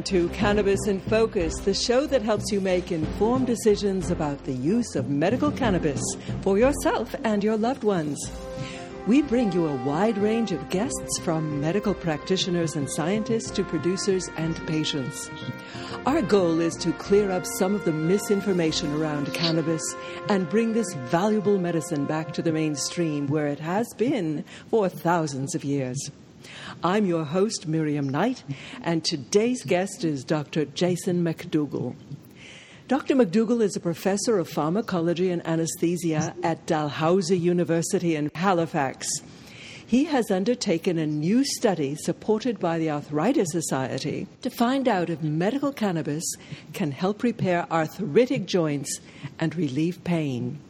Welcome to Cannabis in Focus, the show that helps you make informed decisions about the use of medical cannabis for yourself and your loved ones. We bring you a wide range of guests from medical practitioners and scientists to producers and patients. Our goal is to clear up some of the misinformation around cannabis and bring this valuable medicine back to the mainstream where it has been for thousands of years. I'm your host, Miriam Knight, and today's guest is Dr. Jason McDougall. Dr. McDougall is a professor of pharmacology and anesthesia at Dalhousie University in Halifax. He has undertaken a new study supported by the Arthritis Society to find out if medical cannabis can help repair arthritic joints and relieve pain.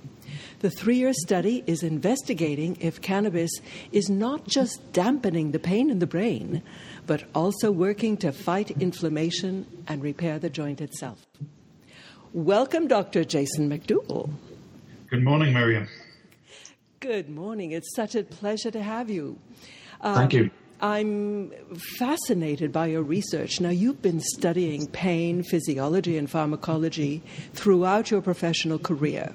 The three year study is investigating if cannabis is not just dampening the pain in the brain, but also working to fight inflammation and repair the joint itself. Welcome, Dr. Jason McDougall. Good morning, Miriam. Good morning. It's such a pleasure to have you. Um, Thank you. I'm fascinated by your research. Now, you've been studying pain, physiology, and pharmacology throughout your professional career.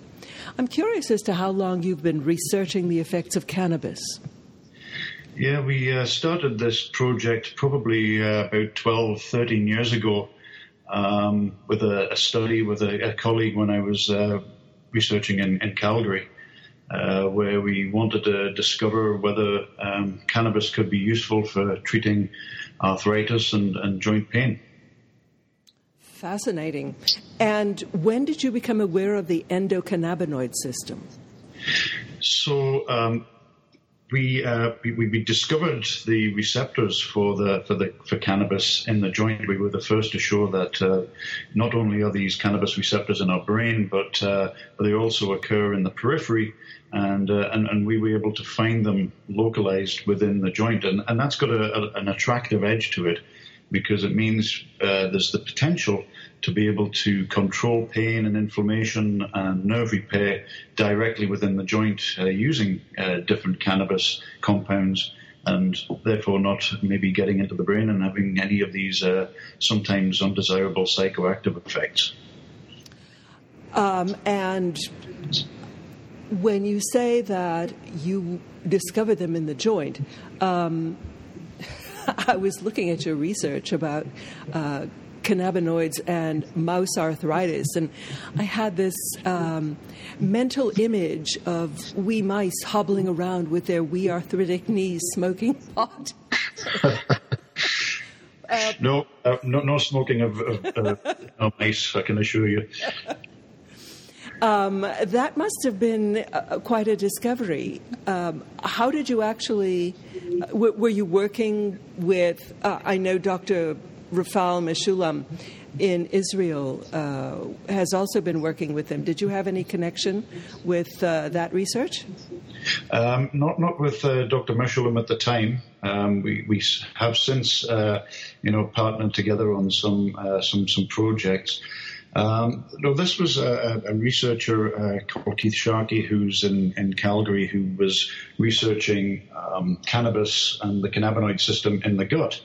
I'm curious as to how long you've been researching the effects of cannabis. Yeah, we uh, started this project probably uh, about 12, 13 years ago um, with a, a, study with a, a, colleague when I was uh, researching in, in Calgary, uh, where we wanted to discover whether um, cannabis could be useful for treating arthritis and, and joint pain. Fascinating. And when did you become aware of the endocannabinoid system? So um, we, uh, we, we discovered the receptors for the for the for cannabis in the joint. We were the first to show that uh, not only are these cannabis receptors in our brain, but uh, they also occur in the periphery, and, uh, and and we were able to find them localized within the joint, and and that's got a, a, an attractive edge to it because it means uh, there's the potential to be able to control pain and inflammation and nerve repair directly within the joint uh, using uh, different cannabis compounds and therefore not maybe getting into the brain and having any of these uh, sometimes undesirable psychoactive effects. Um, and when you say that you discover them in the joint, um, I was looking at your research about uh, cannabinoids and mouse arthritis, and I had this um, mental image of wee mice hobbling around with their wee arthritic knees smoking pot. uh, no, uh, no, no smoking of, of uh, mice, I can assure you. Um, that must have been uh, quite a discovery. Um, how did you actually? Uh, were you working with? Uh, I know Dr. Raphael Mechoulam in Israel uh, has also been working with them. Did you have any connection with uh, that research? Um, not not with uh, Dr. Mechoulam at the time. Um, we we have since you know partnered together on some some some projects. Um, no, this was a, a researcher uh, called Keith Sharkey, who's in, in Calgary, who was researching um, cannabis and the cannabinoid system in the gut.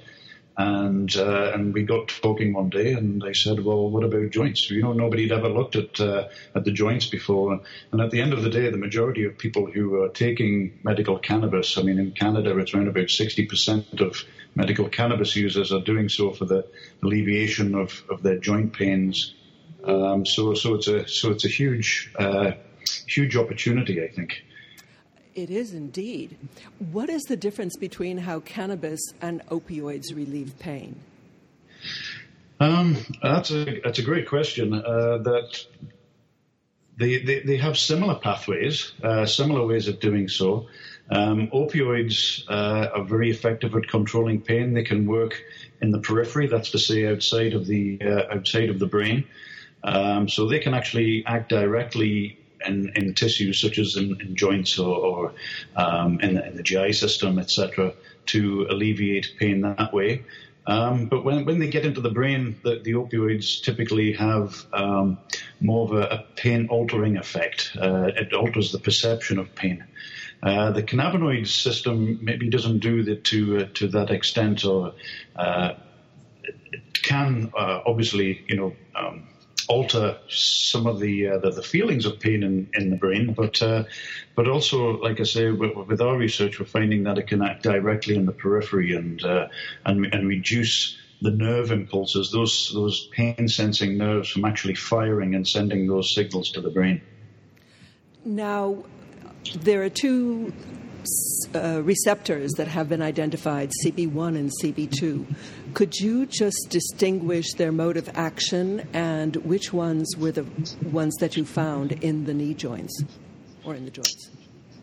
And uh, and we got talking one day, and I said, "Well, what about joints? You know, nobody'd ever looked at uh, at the joints before." And at the end of the day, the majority of people who are taking medical cannabis, I mean, in Canada, it's around about sixty percent of medical cannabis users are doing so for the alleviation of, of their joint pains um, so, so it's a so it's a huge, uh, huge opportunity, I think. It is indeed. What is the difference between how cannabis and opioids relieve pain? Um, that's a that's a great question. Uh, that they, they, they have similar pathways, uh, similar ways of doing so. Um, opioids uh, are very effective at controlling pain. They can work in the periphery, that's to say, outside of the uh, outside of the brain. Um, so they can actually act directly in, in tissues such as in, in joints or, or um, in, the, in, the, GI system, etc., to alleviate pain that way. Um, but when, when they get into the brain, the, the opioids typically have um, more of a, a pain altering effect. Uh, it alters the perception of pain. Uh, the cannabinoid system maybe doesn't do that to uh, to that extent, or uh, can uh, obviously, you know, um, alter some of the, uh, the, the feelings of pain in, in the brain, but uh, but also, like I say, with, with, our research, we're finding that it can act directly in the periphery and uh, and and reduce the nerve impulses, those those pain sensing nerves, from actually firing and sending those signals to the brain. Now, there are two uh, receptors that have been identified, CB1 and CB2. Could you just distinguish their mode of action and which ones were the ones that you found in the knee joints or in the joints?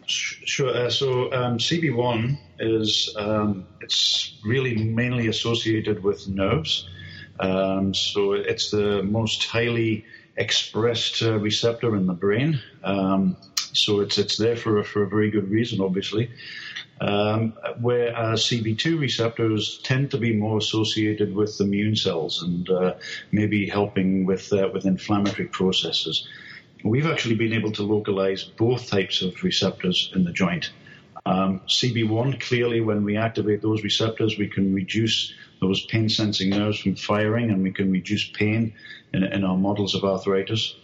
Sure. Uh, so um, CB1 is um, it's really mainly associated with nerves. Um, so it's the most highly expressed uh, receptor in the brain. Um, so it's it's there for for a very good reason, obviously. Um, whereas CB2 receptors tend to be more associated with immune cells and uh, maybe helping with uh, with inflammatory processes. We've actually been able to localize both types of receptors in the joint. Um, CB1 clearly, when we activate those receptors, we can reduce those pain sensing nerves from firing, and we can reduce pain in, in our models of arthritis.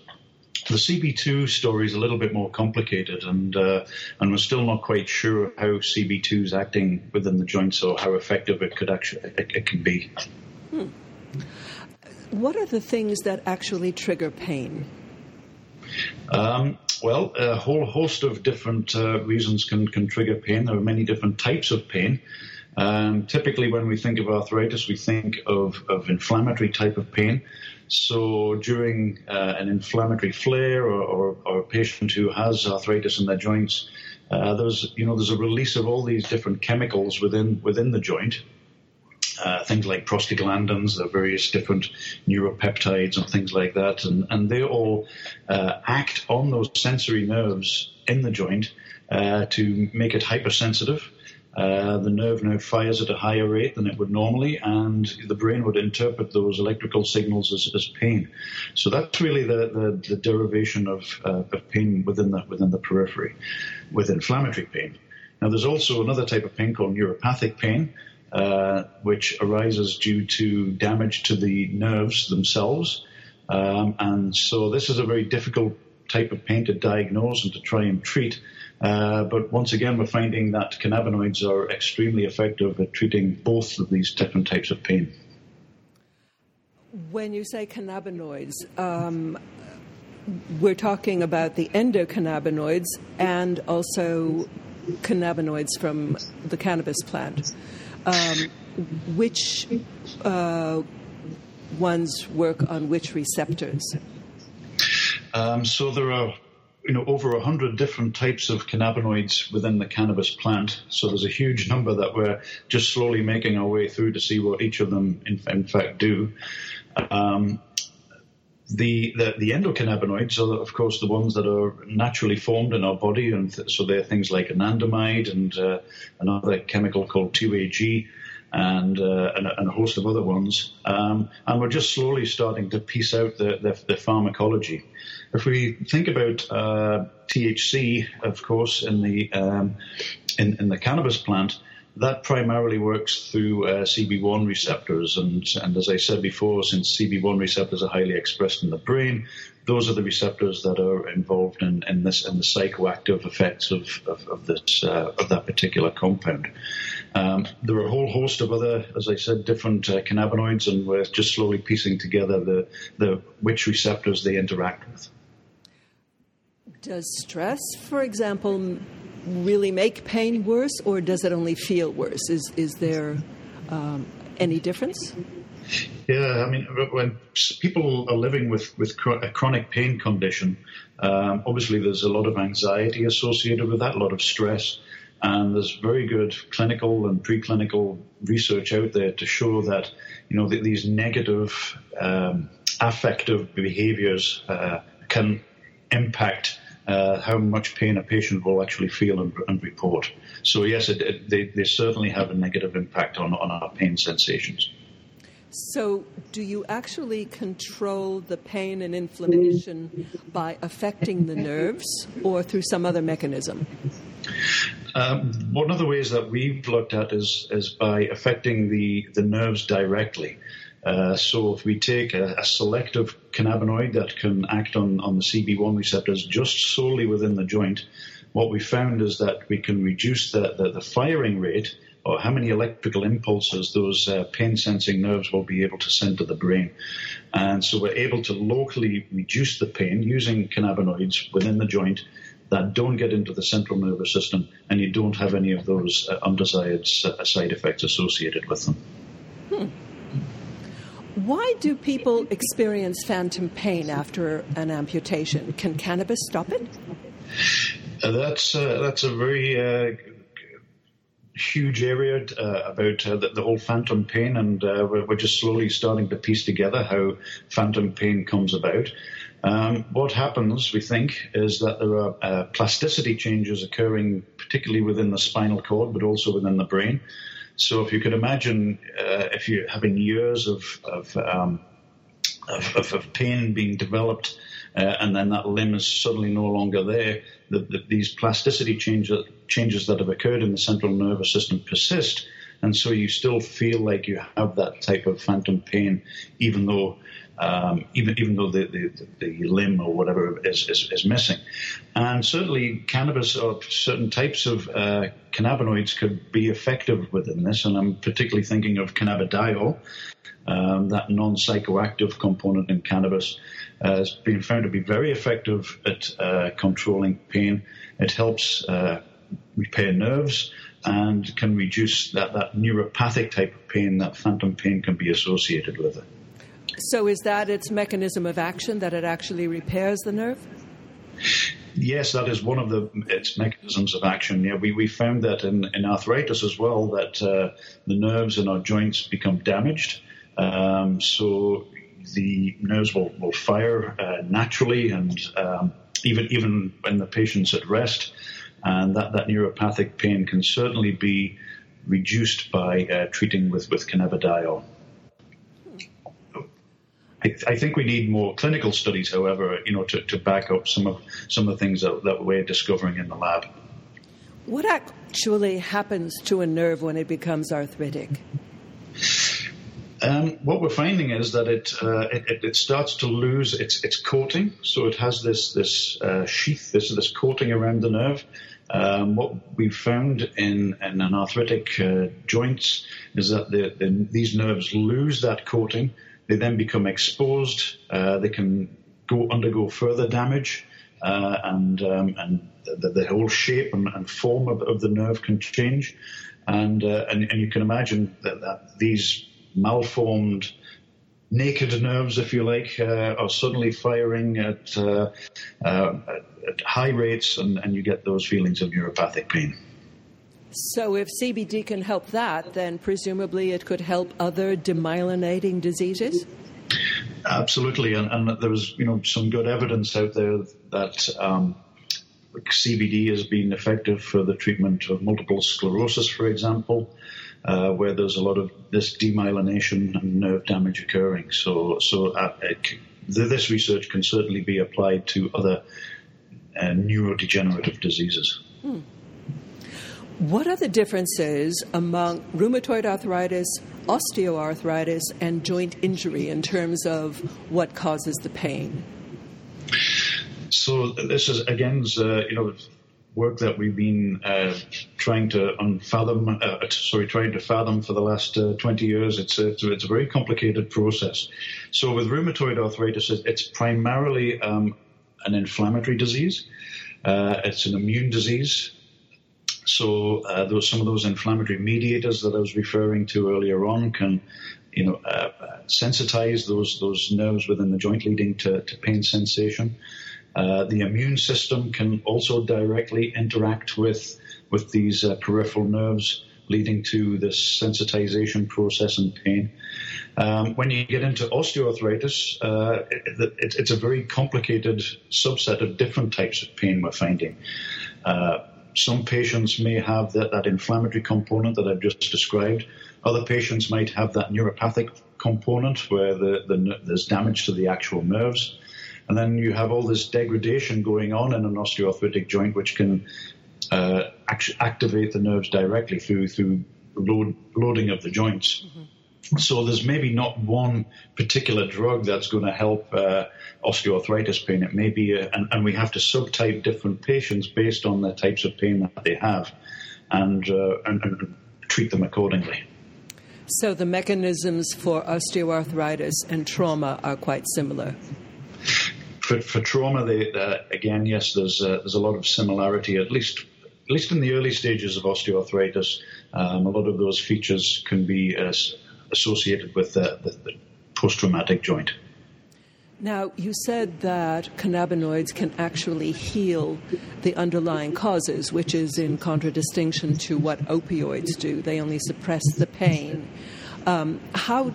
The CB2 story is a little bit more complicated, and uh, and we're still not quite sure how CB2 is acting within the joints or how effective it could actually it, it can be. Hmm. What are the things that actually trigger pain? Um, well, a whole host of different uh, reasons can, can trigger pain. There are many different types of pain. Um, typically, when we think of arthritis, we think of, of inflammatory type of pain. So during uh, an inflammatory flare or, or, or, a patient who has arthritis in their joints, uh, there's you know there's a release of all these different chemicals within within the joint. Uh, things like prostaglandins, the various different neuropeptides and things like that, and, and they all uh, act on those sensory nerves in the joint uh, to make it hypersensitive uh, the nerve now fires at a higher rate than it would normally, and the brain would interpret those electrical signals as, as pain. So that's really the, the, the derivation of, uh, of pain within the, within the periphery, with inflammatory pain. Now, there's also another type of pain called neuropathic pain, uh, which arises due to damage to the nerves themselves. Um, and so this is a very difficult type of pain to diagnose and to try and treat. Uh, but once again, we're finding that cannabinoids are extremely effective at treating both of these different types of pain. When you say cannabinoids, um, we're talking about the endocannabinoids and also cannabinoids from the cannabis plant. Um, which uh, ones work on which receptors? Um, so there are you know, over 100 different types of cannabinoids within the cannabis plant. So there's a huge number that we're just slowly making our way through to see what each of them, in, in fact, do. Um, the, the, the, endocannabinoids are, of course, the ones that are naturally formed in our body. And th- so they're things like anandamide and uh, another chemical called 2AG and, uh, and, and, a host of other ones. Um, and we're just slowly starting to piece out the, the, the pharmacology. If we think about uh, THC, of course, in the um, in, in, the cannabis plant, that primarily works through uh, CB1 receptors, and, and as I said before, since CB1 receptors are highly expressed in the brain, those are the receptors that are involved in, in this in the psychoactive effects of of, of this uh, of that particular compound. Um, there are a whole host of other, as I said, different uh, cannabinoids, and we're just slowly piecing together the the which receptors they interact with. Does stress, for example, really make pain worse, or does it only feel worse? Is is there um, any difference? Yeah, I mean, when people are living with with a chronic pain condition, um, obviously there's a lot of anxiety associated with that, a lot of stress, and there's very good clinical and preclinical research out there to show that you know that these negative um, affective behaviors uh, can impact uh, how much pain a patient will actually feel and, and report. So yes, it, it, they, they certainly have a negative impact on, on our pain sensations. So, do you actually control the pain and inflammation by affecting the nerves or through some other mechanism? Um, one of the ways that we've looked at is, is by affecting the, the nerves directly. Uh, so if we take a, a, selective cannabinoid that can act on, on the CB1 receptors just solely within the joint, what we found is that we can reduce the, the, the firing rate or how many electrical impulses those uh, pain sensing nerves will be able to send to the brain. And so we're able to locally reduce the pain using cannabinoids within the joint that don't get into the central nervous system and you don't have any of those uh, undesired uh, side effects associated with them. Hmm. Why do people experience phantom pain after an amputation? Can cannabis stop it? Uh, that's uh, that's a very uh, huge area uh, about uh, the, the, whole phantom pain, and uh, we're, we're, just slowly starting to piece together how phantom pain comes about. Um, what happens, we think, is that there are plasticity changes occurring, particularly within the spinal cord, but also within the brain. So if you could imagine uh, if you're having years of of, um, of, of, of, pain being developed, uh, and then that limb is suddenly no longer there, the, the, these plasticity changes changes that have occurred in the central nervous system persist, and so you still feel like you have that type of phantom pain, even though um, even even though the, the, the, limb or whatever is, is, is, missing. And certainly, cannabis or certain types of uh, cannabinoids could be effective within this. And I'm particularly thinking of cannabidiol, um, that non psychoactive component in cannabis. Uh, has been found to be very effective at uh, controlling pain. It helps uh, repair nerves and can reduce that, that neuropathic type of pain, that phantom pain can be associated with it. So, is that its mechanism of action that it actually repairs the nerve? Yes, that is one of the its mechanisms of action. Yeah, we, we found that in, in arthritis as well that uh, the nerves in our joints become damaged. Um, so the nerves will, will fire uh, naturally and um, even even when the patient's at rest. And that, that neuropathic pain can certainly be reduced by uh, treating with, with cannabidiol. I, I, think we need more clinical studies, however, you know, to, to back up some of some of the things that, that we're discovering in the lab. What actually happens to a nerve when it becomes arthritic? Um, what we're finding is that it, uh, it, it starts to lose its its coating, so it has this this uh, sheath, this this coating around the nerve. Um, what we found in, in an arthritic uh, joints is that the, the, these nerves lose that coating, they then become exposed. Uh, they can go undergo further damage, uh, and um, and the, the, whole shape and, and form of, of, the nerve can change. And, uh, and, and you can imagine that, that these malformed naked nerves, if you like, uh, are suddenly firing at, uh, uh, at high rates, and, and you get those feelings of neuropathic pain. So, if CBD can help that, then presumably it could help other demyelinating diseases? Absolutely, and, and there's you know some good evidence out there that um, CBD has been effective for the treatment of multiple sclerosis, for example, uh, where there's a lot of this demyelination and nerve damage occurring. So, so uh, it, this research can certainly be applied to other uh, neurodegenerative diseases. Hmm. What are the differences among rheumatoid arthritis, osteoarthritis, and joint injury in terms of what causes the pain? So this is again, uh, you know, work that we've been uh, trying to unfathom, uh, sorry, trying to fathom for the last uh, 20 years. It's a, it's a, very complicated process. So with rheumatoid arthritis, it's primarily um, an inflammatory disease. Uh, it's an immune disease. So uh, those, some of those inflammatory mediators that I was referring to earlier on can, you know, uh, sensitize those those nerves within the joint, leading to, to pain sensation. Uh, the immune system can also directly interact with with these uh, peripheral nerves, leading to this sensitization process and pain. Um, when you get into osteoarthritis, uh, it, it, it's a very complicated subset of different types of pain we're finding. Uh, some patients may have that, that inflammatory component that I've just described. Other patients might have that neuropathic component where the, the, there's damage to the actual nerves. And then you have all this degradation going on in an osteoarthritic joint, which can uh, act- activate the nerves directly through through load, loading of the joints. Mm-hmm. So there's maybe not one particular drug that's going to help uh, osteoarthritis pain. It may be, a, and, and, we have to subtype different patients based on the types of pain that they have, and, uh, and, and treat them accordingly. So the mechanisms for osteoarthritis and trauma are quite similar. For, for trauma, they, uh, again, yes, there's uh, there's a lot of similarity. At least at least in the early stages of osteoarthritis, um, a lot of those features can be uh, associated with the, the, the post-traumatic joint. Now, you said that cannabinoids can actually heal the underlying causes, which is in contradistinction to what opioids do. They only suppress the pain. Um, how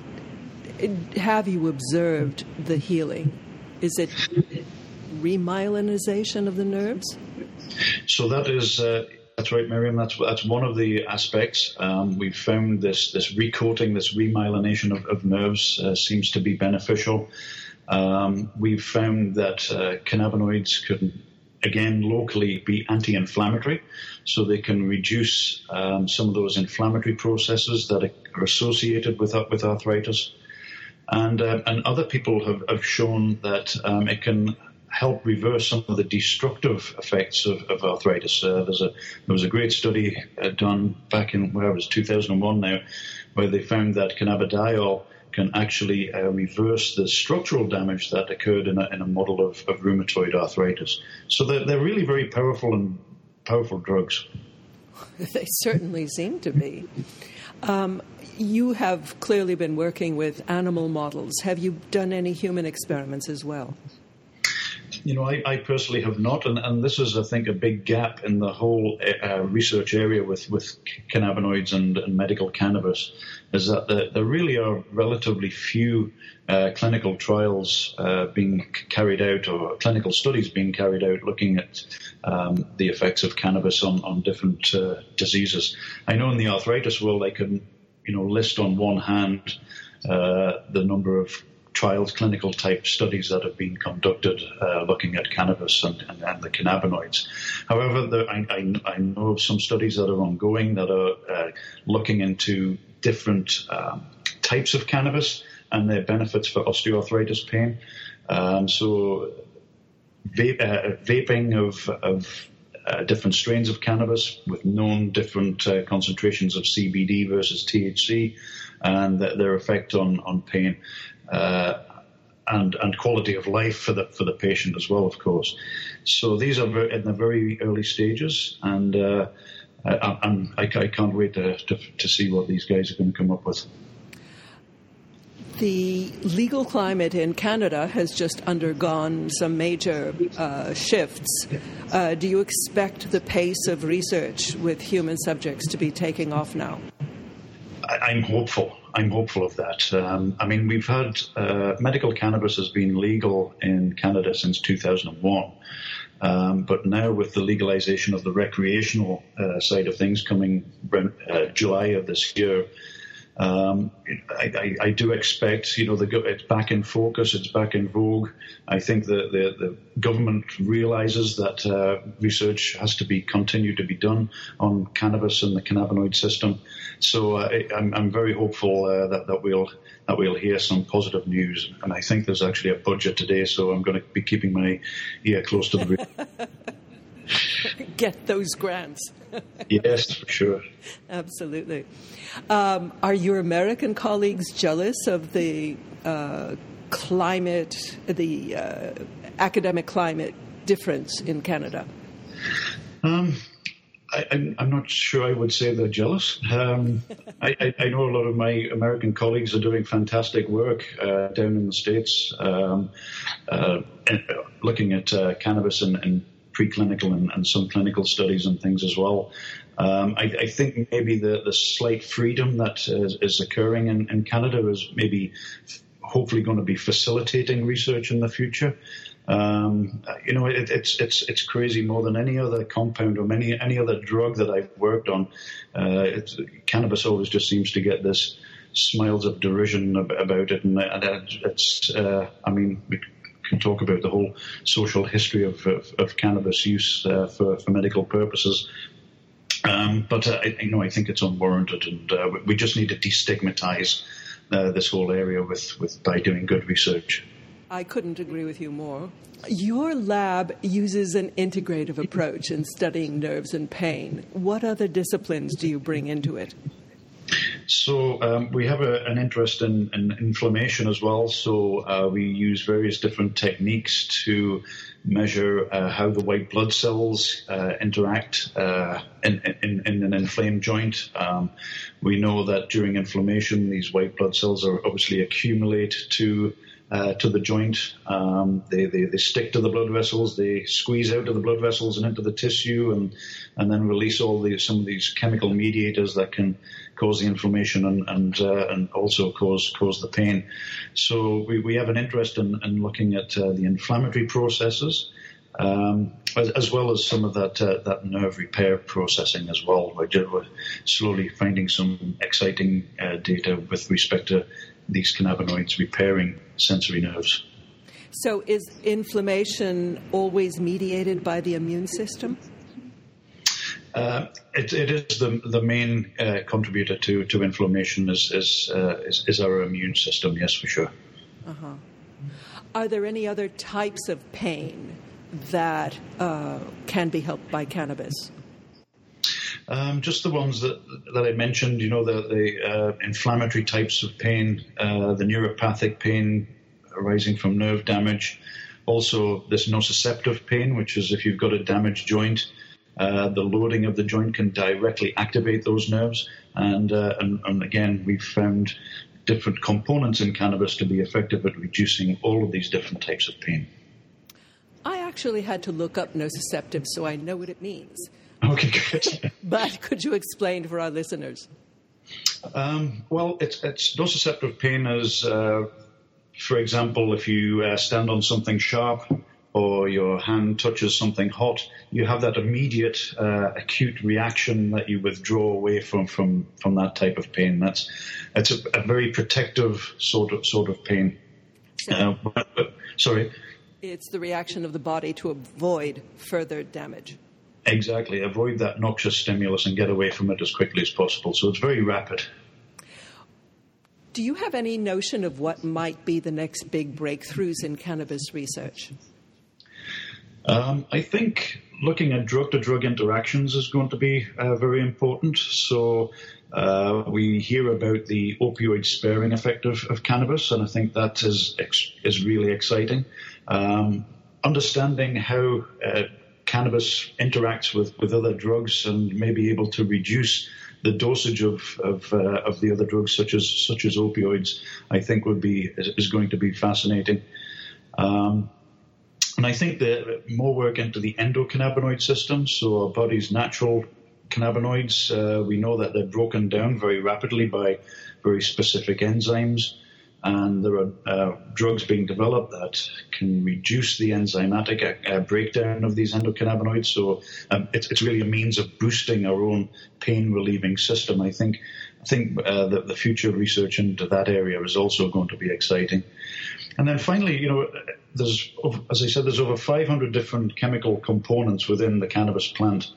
have you observed the healing? Is it remyelinization of the nerves? So that is. Uh, that's right, Miriam. That's that's one of the aspects. Um, we've found this this recoating, this remyelination of, of nerves uh, seems to be beneficial. Um, we've found that uh, cannabinoids can, again, locally be anti-inflammatory, so they can reduce um, some of those inflammatory processes that are associated with with arthritis. And uh, and other people have, have shown that um, it can help reverse some of the destructive effects of, of arthritis. Uh, a there was a great study uh, done back in where it was 2001 now, where they found that cannabidiol can actually uh, reverse the structural damage that occurred in a, in a model of, of, rheumatoid arthritis. So they're, they're really very powerful and powerful drugs. They certainly seem to be. Um, you have clearly been working with animal models. Have you done any human experiments as well? You know, I, I personally have not, and, and, this is, I think, a big gap in the whole uh, research area with, with cannabinoids and, and medical cannabis is that there, there really are relatively few uh, clinical trials uh, being carried out or clinical studies being carried out looking at um, the effects of cannabis on, on different uh, diseases. I know in the arthritis world I can you know list on one hand uh, the number of trials, clinical type studies that have been conducted uh, looking at cannabis and, and, and the cannabinoids. However, there, I, I, I, know of some studies that are ongoing that are uh, looking into different um, types of cannabis and their benefits for osteoarthritis pain. Um, so, uh, vaping of, of uh, different strains of cannabis with known different uh, concentrations of CBD versus THC and their effect on, on pain. Uh, and, and quality of life for the for the patient as well, of course. So these are in the very early stages, and uh, I, I, I, can't wait to, to, to see what these guys are going to come up with. The legal climate in Canada has just undergone some major uh, shifts. Uh, do you expect the pace of research with human subjects to be taking off now? I, am hopeful. I'm hopeful of that. Um, I mean, we've had uh, medical cannabis has been legal in Canada since 2001. Um, but now, with the legalization of the recreational uh, side of things coming uh, July of this year, um, I, I, I, do expect, you know, the, it's back in focus, it's back in vogue. I think the, the, the government realizes that uh, research has to be continued to be done on cannabis and the cannabinoid system. So uh, I'm, I'm, very hopeful uh, that, that we'll that we'll hear some positive news. And I think there's actually a budget today, so I'm going to be keeping my ear close to the. Get those grants. yes, for sure. Absolutely. Um, are your American colleagues jealous of the uh, climate, the uh, academic climate difference in Canada? Um, I, am not sure I would say they're jealous. Um, I, I, know a lot of my American colleagues are doing fantastic work uh, down in the States, um, uh, looking at uh, cannabis and, and preclinical and, and, some clinical studies and things as well. Um, I, I, think maybe the, the slight freedom that is, is occurring in, in, Canada is maybe hopefully going to be facilitating research in the future. Um, you know, it, it's it's it's crazy more than any other compound or many any other drug that I've worked on. Uh, cannabis always just seems to get this smiles of derision about it, and, it's. Uh, I mean, we can talk about the whole social history of of, of cannabis use uh, for for medical purposes. Um, but uh, you know, I think it's unwarranted, and uh, we just need to destigmatize uh, this whole area with, with by doing good research. I couldn't agree with you more. Your lab uses an integrative approach in studying nerves and pain. What other disciplines do you bring into it? So um, we have a, an interest in, in, inflammation as well. So uh, we use various different techniques to measure uh, how the white blood cells uh, interact uh, in, in, in, an inflamed joint. Um, we know that during inflammation, these white blood cells are obviously accumulate to uh, to the joint. Um, they, they, they stick to the blood vessels. They squeeze out of the blood vessels and into the tissue, and and then release all these some of these chemical mediators that can cause the inflammation and and, uh, and also cause cause the pain. So we, we have an interest in, in looking at uh, the inflammatory processes. Um, as, as, well as some of that uh, that nerve repair processing as well. We're, we're slowly finding some exciting uh, data with respect to these cannabinoids repairing sensory nerves. So, is inflammation always mediated by the immune system? Uh, it, it is the the main uh, contributor to, to inflammation is is, uh, is, is our immune system. Yes, for sure. Uh-huh. Are there any other types of pain that uh, can be helped by cannabis? Um, just the ones that that I mentioned, you know, the, the uh, inflammatory types of pain, uh, the neuropathic pain arising from nerve damage, also this nociceptive pain, which is if you've got a damaged joint, uh, the loading of the joint can directly activate those nerves, and, uh, and, and again, we've found different components in cannabis to be effective at reducing all of these different types of pain. I actually had to look up nociceptive so I know what it means. Okay, good. but could you explain for our listeners? Um, well, it's, it's nociceptive pain is, uh, for example, if you uh, stand on something sharp or your hand touches something hot, you have that immediate uh, acute reaction that you withdraw away from, from, from that type of pain. That's it's a, a very protective sort of sort of pain. Uh, sorry. It's the reaction of the body to avoid further damage. Exactly. Avoid that noxious stimulus and get away from it as quickly as possible. So it's very rapid. Do you have any notion of what might be the next big breakthroughs in cannabis research? Um, I think looking at drug to drug interactions is going to be uh, very important. So uh, we hear about the opioid sparing effect of, of, cannabis, and I think that is is really exciting. Um, understanding how uh, cannabis interacts with, with other drugs and may be able to reduce the dosage of of, uh, of the other drugs, such as such as opioids, I think would be is, going to be fascinating. Um, and I think that more work into the endocannabinoid system, so our body's natural cannabinoids, uh, we know that they're broken down very rapidly by very specific enzymes and there are uh, drugs being developed that can reduce the enzymatic uh, breakdown of these endocannabinoids. So um, it's, it's, really a means of boosting our own pain relieving system. I think I think uh, that the future research into that area is also going to be exciting. And then finally, you know, there's as I said, there's over 500 different chemical components within the cannabis plant.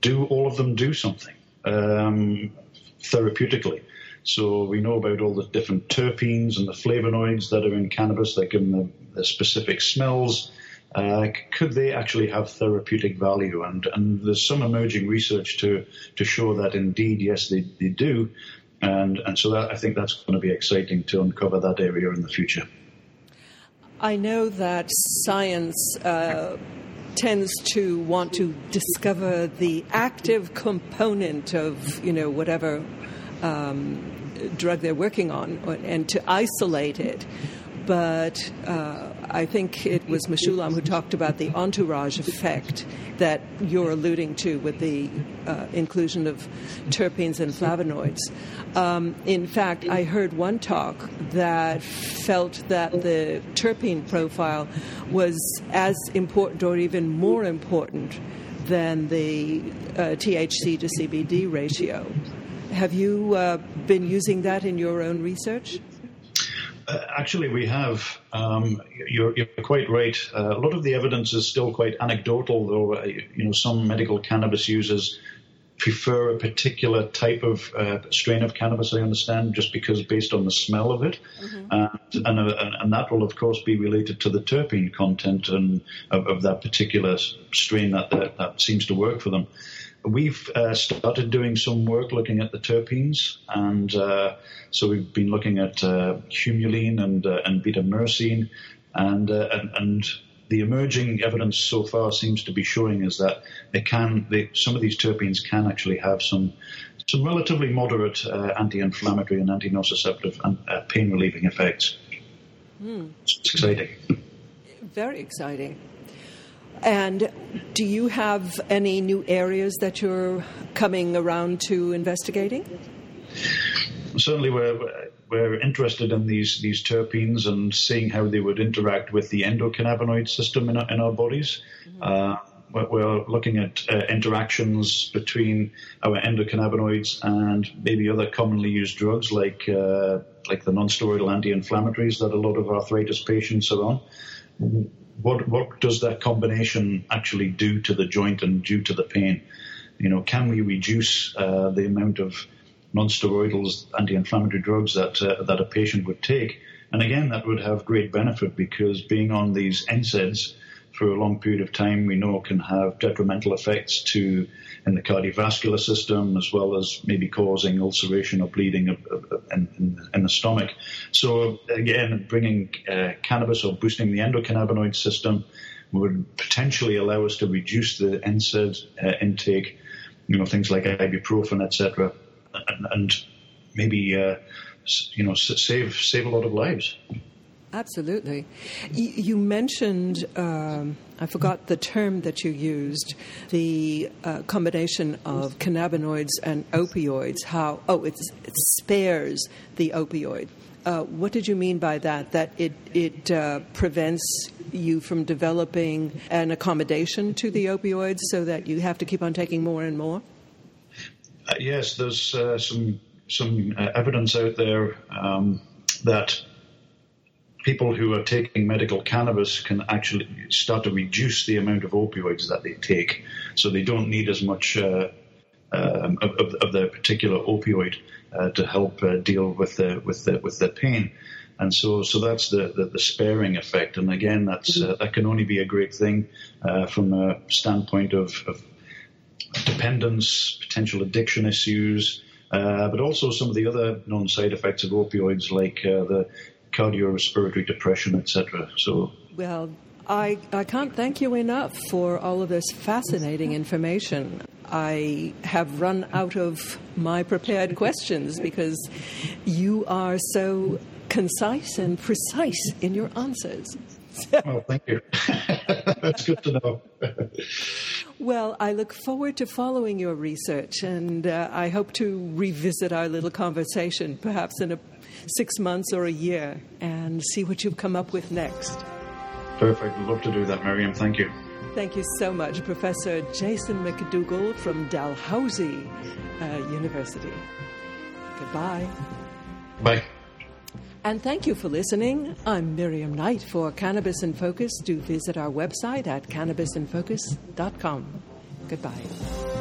Do all of them do something um, therapeutically? So we know about all the different terpenes and the flavonoids that are in cannabis that give them the, specific smells. Uh, could they actually have therapeutic value? And, and there's some emerging research to, to show that indeed, yes, they, they do. And, and so that, I think that's going to be exciting to uncover that area in the future. I know that science uh, tends to want to discover the active component of, you know, whatever um, drug they're working on and to isolate it. But uh, I think it was Mechoulam who talked about the entourage effect that you're alluding to with the uh, inclusion of terpenes and flavonoids. Um, in fact, I heard one talk that felt that the terpene profile was as important or even more important than the uh, THC to CBD ratio. Have you uh, been using that in your own research? Uh, actually, we have. Um, you're, you're, quite right. Uh, a lot of the evidence is still quite anecdotal, though. Uh, you know, some medical cannabis users prefer a particular type of uh, strain of cannabis, I understand, just because based on the smell of it. Mm-hmm. And, and, uh, and, that will, of course, be related to the terpene content and of, of that particular strain that, that, that, seems to work for them. We've uh, started doing some work looking at the terpenes, and uh, so we've been looking at uh, humulene and, uh, and beta myrcene, and, and, and the emerging evidence so far seems to be showing is that they can, they, some of these terpenes can actually have some some relatively moderate uh, anti-inflammatory and anti-nociceptive and uh, pain-relieving effects. Mm. It's exciting. Very exciting. And do you have any new areas that you're coming around to investigating? Certainly, we're we're interested in these these terpenes and seeing how they would interact with the endocannabinoid system in our, in our bodies. Mm-hmm. Uh, we're looking at uh, interactions between our endocannabinoids and maybe other commonly used drugs like uh, like the non-steroidal anti-inflammatories that a lot of arthritis patients are on. What what does that combination actually do to the joint and due to the pain? You know, can we reduce uh, the amount of non-steroidals, anti-inflammatory drugs that uh, that a patient would take. And again, that would have great benefit because being on these NSAIDs for a long period of time, we know can have detrimental effects to in the cardiovascular system, as well as maybe causing ulceration or bleeding in, in, the stomach. So again, bringing uh, cannabis or boosting the endocannabinoid system would potentially allow us to reduce the NSAID uh, intake. You know, things like ibuprofen, etc and, and maybe uh, you know save save a lot of lives. Absolutely. You mentioned, um, I forgot the term that you used, the uh, combination of cannabinoids and opioids. How, oh, it spares the opioid. Uh, what did you mean by that? That it, it uh, prevents you from developing an accommodation to the opioids so that you have to keep on taking more and more? Uh, yes, there's uh, some some uh, evidence out there um, that people who are taking medical cannabis can actually start to reduce the amount of opioids that they take, so they don't need as much uh, um, of, of, their particular opioid uh, to help uh, deal with their with the with the pain. And so, so that's the, the, the sparing effect. And again, that's that can only be a great thing from a standpoint of, of dependence, potential addiction issues, uh, but also some of the other known side effects of opioids like uh, the cardiorespiratory depression, etc. So, well, I, I can't thank you enough for all of this fascinating information. I have run out of my prepared questions because you are so concise and precise in your answers. oh, thank you. That's good to know. well, I look forward to following your research, and uh, I hope to revisit our little conversation, perhaps in a six months or a year, and see what you've come up with next. Perfect. I'd love to do that, Miriam. Thank you. Thank you so much, Professor Jason McDougall from Dalhousie uh, University. Goodbye. Bye. And thank you for listening. I'm Miriam Knight for Cannabis in Focus. Do visit our website at cannabisinfocus.com. Goodbye.